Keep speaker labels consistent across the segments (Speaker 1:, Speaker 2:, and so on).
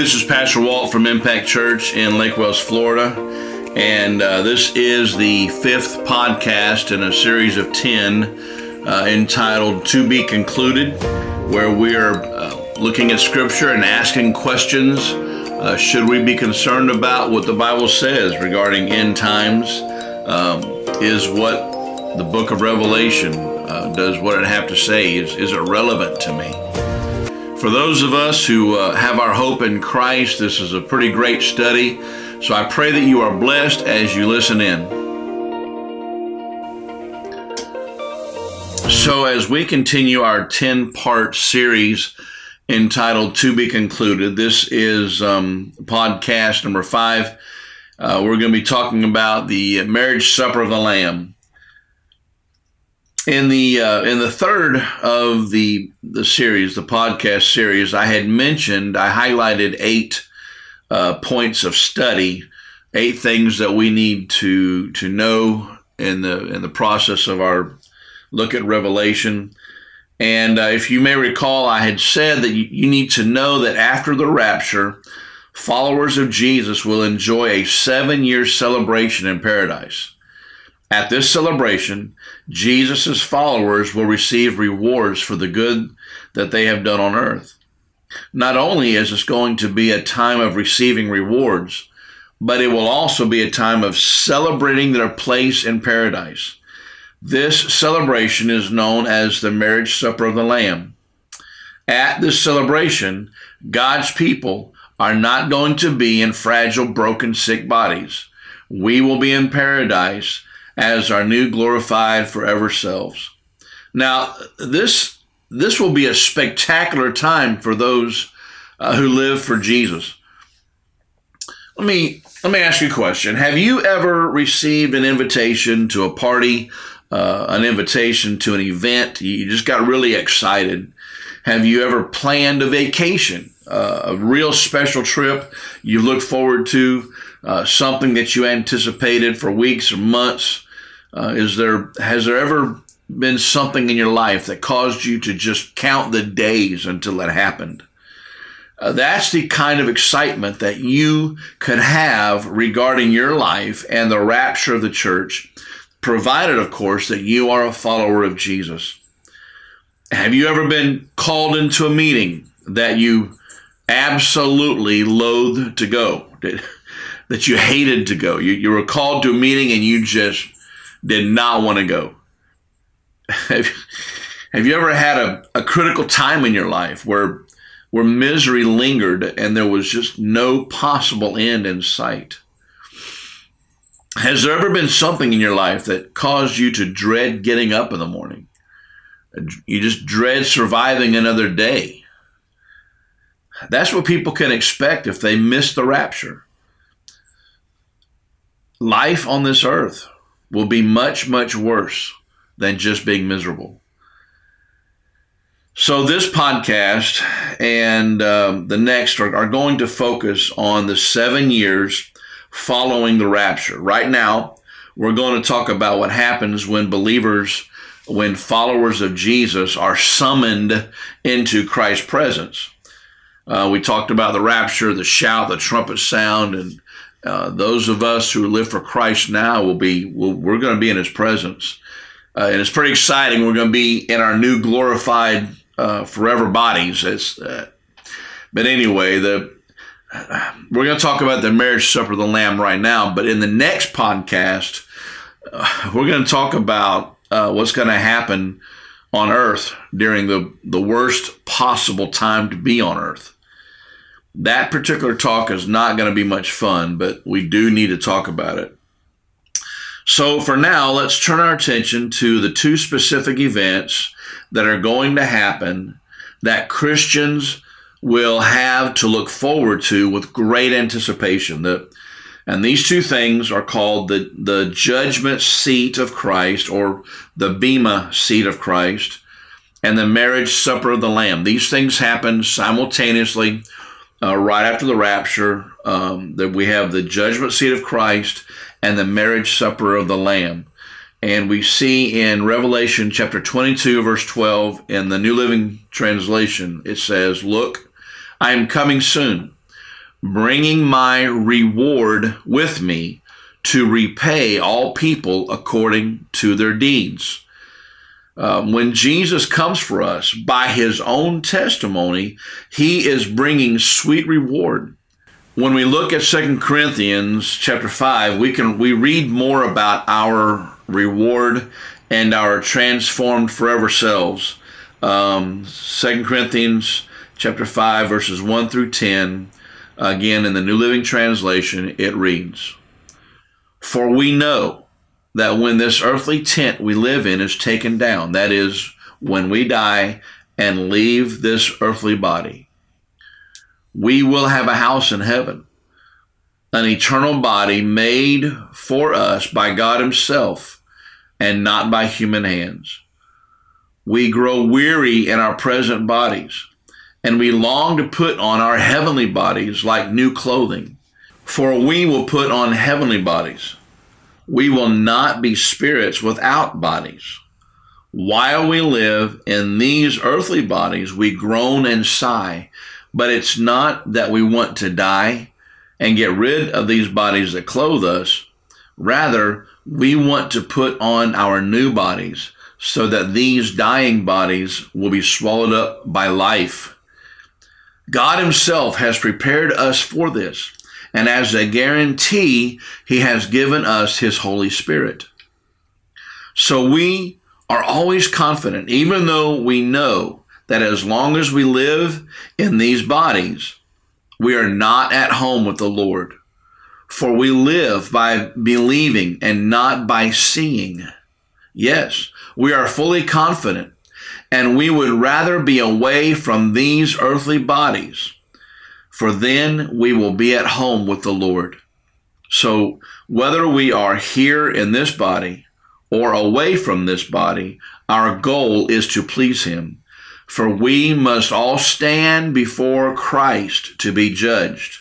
Speaker 1: this is Pastor Walt from Impact Church in Lake Wales, Florida. And uh, this is the fifth podcast in a series of 10 uh, entitled To Be Concluded, where we are uh, looking at Scripture and asking questions. Uh, should we be concerned about what the Bible says regarding end times? Um, is what the book of Revelation uh, does what it have to say? Is, is it relevant to me? For those of us who uh, have our hope in Christ, this is a pretty great study. So I pray that you are blessed as you listen in. So, as we continue our 10 part series entitled To Be Concluded, this is um, podcast number five. Uh, we're going to be talking about the marriage supper of the Lamb in the uh, in the third of the the series, the podcast series, I had mentioned I highlighted eight uh, points of study, eight things that we need to to know in the in the process of our look at Revelation. And uh, if you may recall, I had said that you, you need to know that after the rapture, followers of Jesus will enjoy a seven year celebration in paradise. At this celebration, Jesus' followers will receive rewards for the good that they have done on earth. Not only is this going to be a time of receiving rewards, but it will also be a time of celebrating their place in paradise. This celebration is known as the marriage supper of the Lamb. At this celebration, God's people are not going to be in fragile, broken, sick bodies. We will be in paradise as our new glorified forever selves. Now, this this will be a spectacular time for those uh, who live for Jesus. Let me let me ask you a question. Have you ever received an invitation to a party, uh, an invitation to an event? You just got really excited. Have you ever planned a vacation, uh, a real special trip you look forward to, uh, something that you anticipated for weeks or months? Uh, is there has there ever been something in your life that caused you to just count the days until it happened? Uh, that's the kind of excitement that you could have regarding your life and the rapture of the church, provided, of course, that you are a follower of Jesus. Have you ever been called into a meeting that you absolutely loathed to go, that you hated to go? You, you were called to a meeting and you just did not want to go. Have, you ever had a, a critical time in your life where where misery lingered and there was just no possible end in sight? Has there ever been something in your life that caused you to dread getting up in the morning? You just dread surviving another day. That's what people can expect if they miss the rapture. Life on this earth will be much, much worse than just being miserable. So, this podcast and um, the next are, are going to focus on the seven years following the rapture. Right now, we're going to talk about what happens when believers, when followers of Jesus are summoned into Christ's presence. Uh, we talked about the rapture, the shout, the trumpet sound, and uh, those of us who live for Christ now will be, will, we're going to be in His presence. Uh, and it's pretty exciting. We're going to be in our new glorified uh, forever bodies. Uh, but anyway, the we're going to talk about the marriage supper of the Lamb right now. But in the next podcast, uh, we're going to talk about what's going to happen on earth during the, the worst possible time to be on earth. That particular talk is not going to be much fun, but we do need to talk about it. So, for now, let's turn our attention to the two specific events that are going to happen that Christians will have to look forward to with great anticipation. The, and these two things are called the, the judgment seat of Christ or the Bema seat of Christ and the marriage supper of the Lamb. These things happen simultaneously uh, right after the rapture, um, that we have the judgment seat of Christ and the marriage supper of the Lamb. And we see in Revelation chapter 22, verse 12, in the New Living Translation, it says, Look, I am coming soon. bringing my reward with me to repay all people according to their deeds. Um, when Jesus comes for us by his own testimony, he is bringing sweet reward. When we look at Second Corinthians chapter 5, we can we read more about our reward and our transformed forever selves. Um, 2 Corinthians chapter 5 verses 1 through 10 again in the New Living Translation it reads For we know that when this earthly tent we live in is taken down, that is, when we die and leave this earthly body, we will have a house in heaven, an eternal body made for us by God Himself and not by human hands. We grow weary in our present bodies, and we long to put on our heavenly bodies like new clothing, for we will put on heavenly bodies we will not be spirits without bodies. While we live in these earthly bodies, we groan and sigh, but it's not that we want to die and get rid of these bodies that clothe us. Rather, we want to put on our new bodies so that these dying bodies will be swallowed up by life. God Himself has prepared us for this and as a guarantee, He has given us His Holy Spirit. So we are always confident, even though we know that as long as we live in these bodies, we are not at home with the Lord. For we live by believing and not by seeing. Yes, we are fully confident, and we would rather be away from these earthly bodies for then we will be at home with the Lord. So, whether we are here in this body or away from this body, our goal is to please Him. For we must all stand before Christ to be judged.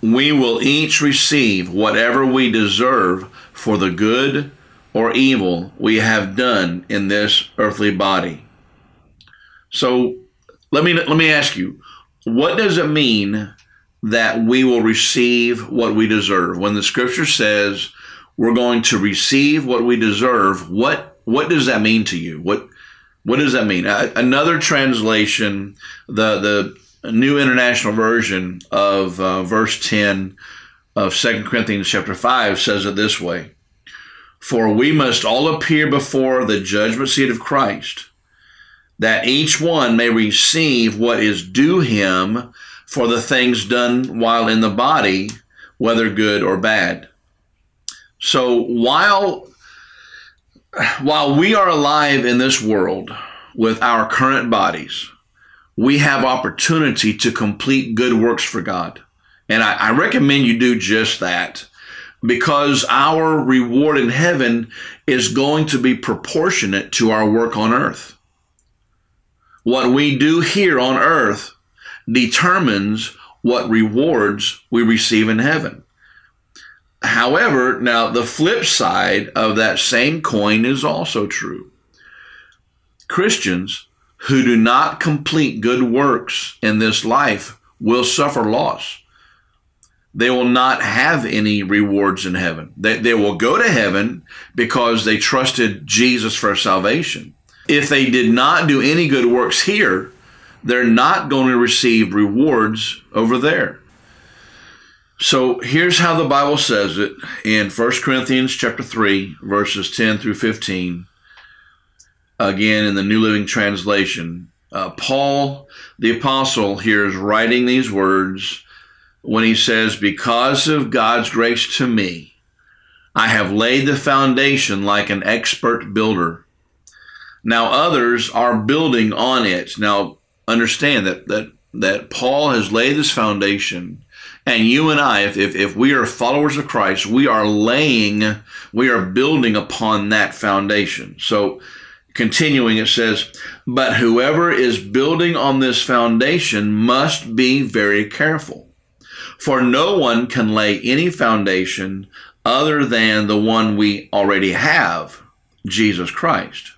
Speaker 1: We will each receive whatever we deserve for the good or evil we have done in this earthly body. So, let me let me ask you, what does it mean that we will receive what we deserve? When the scripture says we're going to receive what we deserve, what what does that mean to you? What what does that mean? Another translation, the the New International Version of uh, verse 10 of Second Corinthians chapter 5 says it this way. For we must all appear before the judgment seat of Christ that each one may receive what is due him for the things done while in the body, whether good or bad. So while while we are alive in this world with our current bodies, we have opportunity to complete good works for God. And I, I recommend you do just that because our reward in heaven is going to be proportionate to our work on earth what we do here on earth determines what rewards we receive in heaven. However, now the flip side of that same coin is also true. Christians who do not complete good works in this life will suffer loss. They will not have any rewards in heaven. They, they will go to heaven because they trusted Jesus for salvation if they did not do any good works here, they're not going to receive rewards over there. So here's how the Bible says it in 1 Corinthians chapter 3 verses 10 through 15. Again in the New Living Translation, uh, Paul the apostle here is writing these words when he says because of God's grace to me I have laid the foundation like an expert builder now others are building on it. Now understand that that that Paul has laid this foundation, and you and I, if, if, if we are followers of Christ, we are laying, we are building upon that foundation. So continuing, it says, But whoever is building on this foundation must be very careful. For no one can lay any foundation other than the one we already have, Jesus Christ.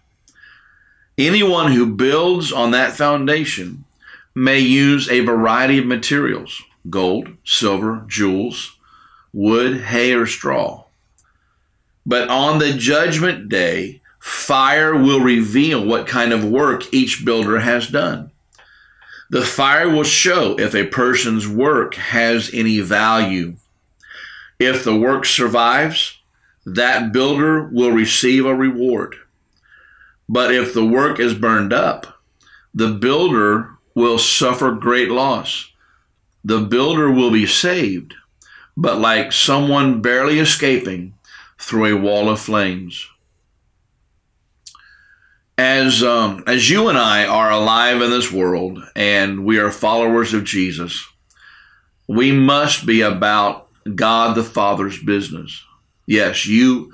Speaker 1: Anyone who builds on that foundation may use a variety of materials. gold, silver, jewels, wood, hay, or straw. But on the judgment day, fire will reveal what kind of work each builder has done. The fire will show if a person's work has any value. If the work survives, that builder will receive a reward. But if the work is burned up, the builder will suffer great loss. The builder will be saved, but like someone barely escaping through a wall of flames. As, um, as you and I are alive in this world and we are followers of Jesus, we must be about God the Father's business. Yes, you,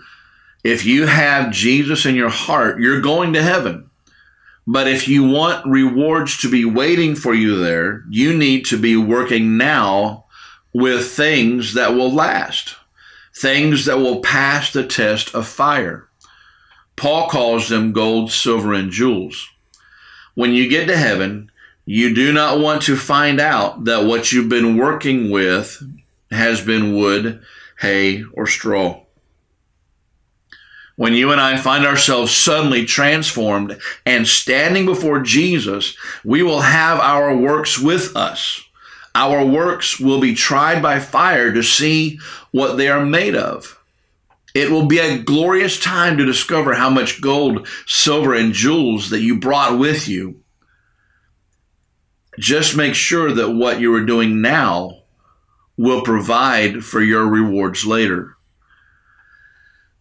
Speaker 1: if you have Jesus in your heart, you're going to heaven. But if you want rewards to be waiting for you there, you need to be working now with things that will last, things that will pass the test of fire. Paul calls them gold, silver, and jewels. When you get to heaven, you do not want to find out that what you've been working with has been wood, hay, or straw when you and I find ourselves suddenly transformed and standing before Jesus, we will have our works with us. Our works will be tried by fire to see what they are made of. It will be a glorious time to discover how much gold, silver, and jewels that you brought with you. Just make sure that what you are doing now will provide for your rewards later.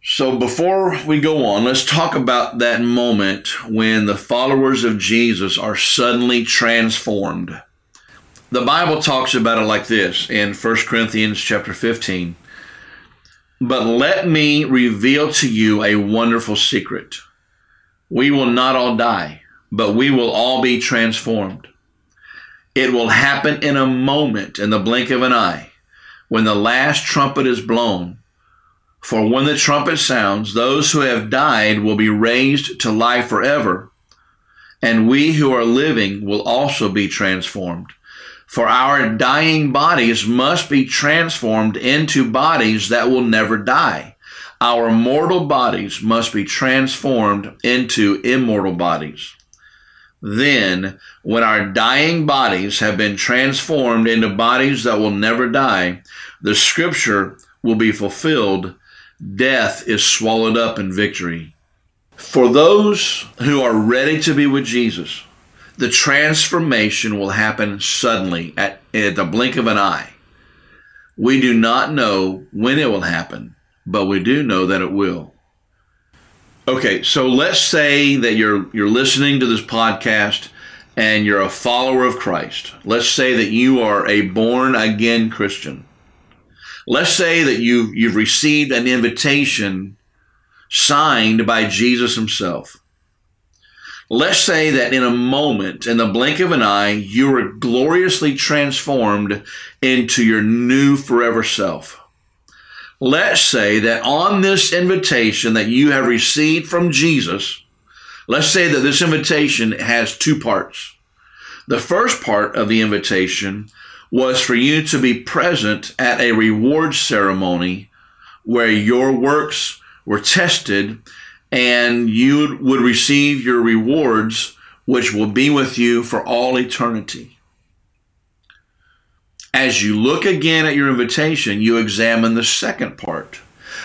Speaker 1: So before we go on, let's talk about that moment when the followers of Jesus are suddenly transformed. The Bible talks about it like this in 1 Corinthians chapter 15. But let me reveal to you a wonderful secret. We will not all die, but we will all be transformed. It will happen in a moment, in the blink of an eye, when the last trumpet is blown for when the trumpet sounds, those who have died will be raised to life forever, and we who are living will also be transformed. For our dying bodies must be transformed into bodies that will never die. Our mortal bodies must be transformed into immortal bodies. Then, when our dying bodies have been transformed into bodies that will never die, the scripture will be fulfilled death is swallowed up in victory. For those who are ready to be with Jesus, the transformation will happen suddenly at, at the blink of an eye. We do not know when it will happen, but we do know that it will. Okay, so let's say that you're you're listening to this podcast and you're a follower of Christ. Let's say that you are a born again Christian. Let's say that you've, you've received an invitation signed by Jesus himself. Let's say that in a moment, in the blink of an eye, you are gloriously transformed into your new forever self. Let's say that on this invitation that you have received from Jesus, let's say that this invitation has two parts. The first part of the invitation was for you to be present at a reward ceremony where your works were tested and you would receive your rewards, which will be with you for all eternity. As you look again at your invitation, you examine the second part.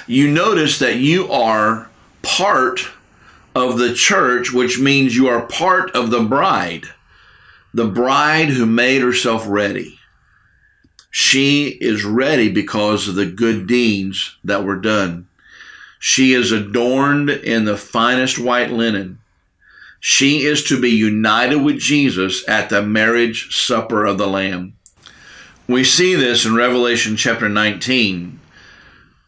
Speaker 1: You notice that you are part of the church, which means you are part of the bride, the bride who made herself ready. She is ready because of the good deeds that were done. She is adorned in the finest white linen. She is to be united with Jesus at the marriage supper of the Lamb. We see this in Revelation chapter 19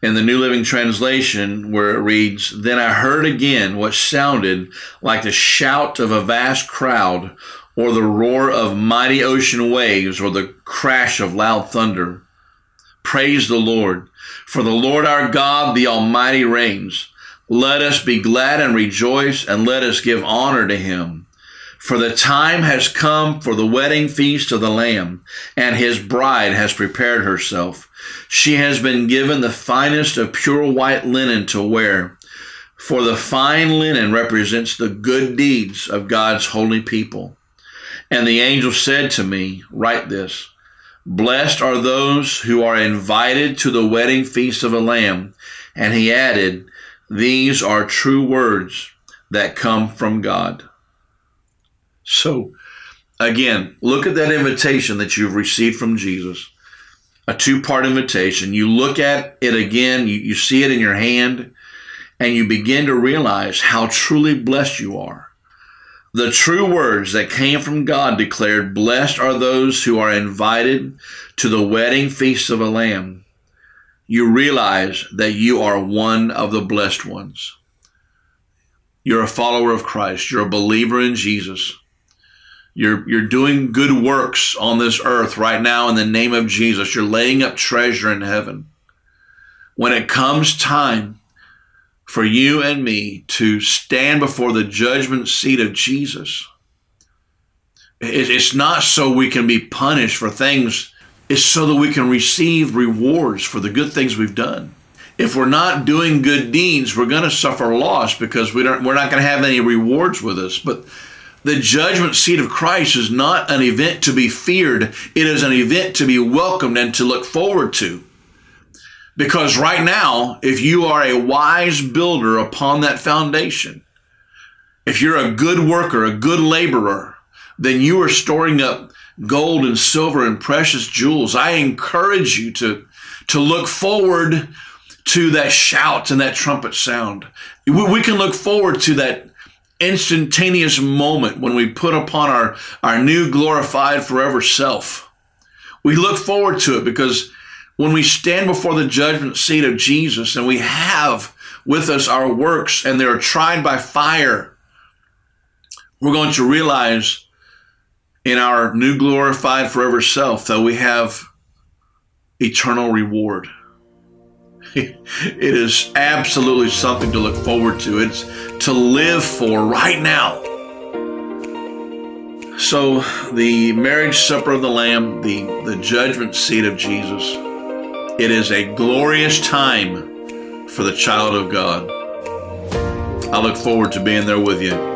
Speaker 1: in the New Living Translation, where it reads, Then I heard again what sounded like the shout of a vast crowd or the roar of mighty ocean waves, or the crash of loud thunder. Praise the Lord. For the Lord our God, the Almighty, reigns. Let us be glad and rejoice, and let us give honor to him. For the time has come for the wedding feast of the Lamb, and his bride has prepared herself. She has been given the finest of pure white linen to wear. For the fine linen represents the good deeds of God's holy people. And the angel said to me, Write this Blessed are those who are invited to the wedding feast of the Lamb. And he added, These are true words that come from God. So, again, look at that invitation that you've received from Jesus a two part invitation. You look at it again, you, you see it in your hand, and you begin to realize how truly blessed you are. The true words that came from God declared, Blessed are those who are invited to the wedding feast of a Lamb. You realize that you are one of the blessed ones. You're a follower of Christ. You're a believer in Jesus. You're, you're doing good works on this earth right now in the name of Jesus. You're laying up treasure in heaven. When it comes time for you and me to stand before the judgment seat of Jesus, it's not so we can be punished for things, it's so that we can receive rewards for the good things we've done. If we're not doing good deeds, we're going to suffer loss because we don't, we're not going to have any rewards with us. But the judgment seat of Christ is not an event to be feared, it is an event to be welcomed and to look forward to. Because right now, if you are a wise builder upon that foundation, if you're a good worker, a good laborer, then you are storing up gold and silver and precious jewels. I encourage you to, to look forward to that shout and that trumpet sound. We, we can look forward to that instantaneous moment when we put upon our, our new glorified forever self. We look forward to it because when we stand before the judgment seat of Jesus and we have with us our works and they're tried by fire, we're going to realize in our new glorified forever self that we have eternal reward. it is absolutely something to look forward to. It's to live for right now. So, the marriage supper of the Lamb, the, the judgment seat of Jesus, it is a glorious time for the child of God. I look forward to being there with you.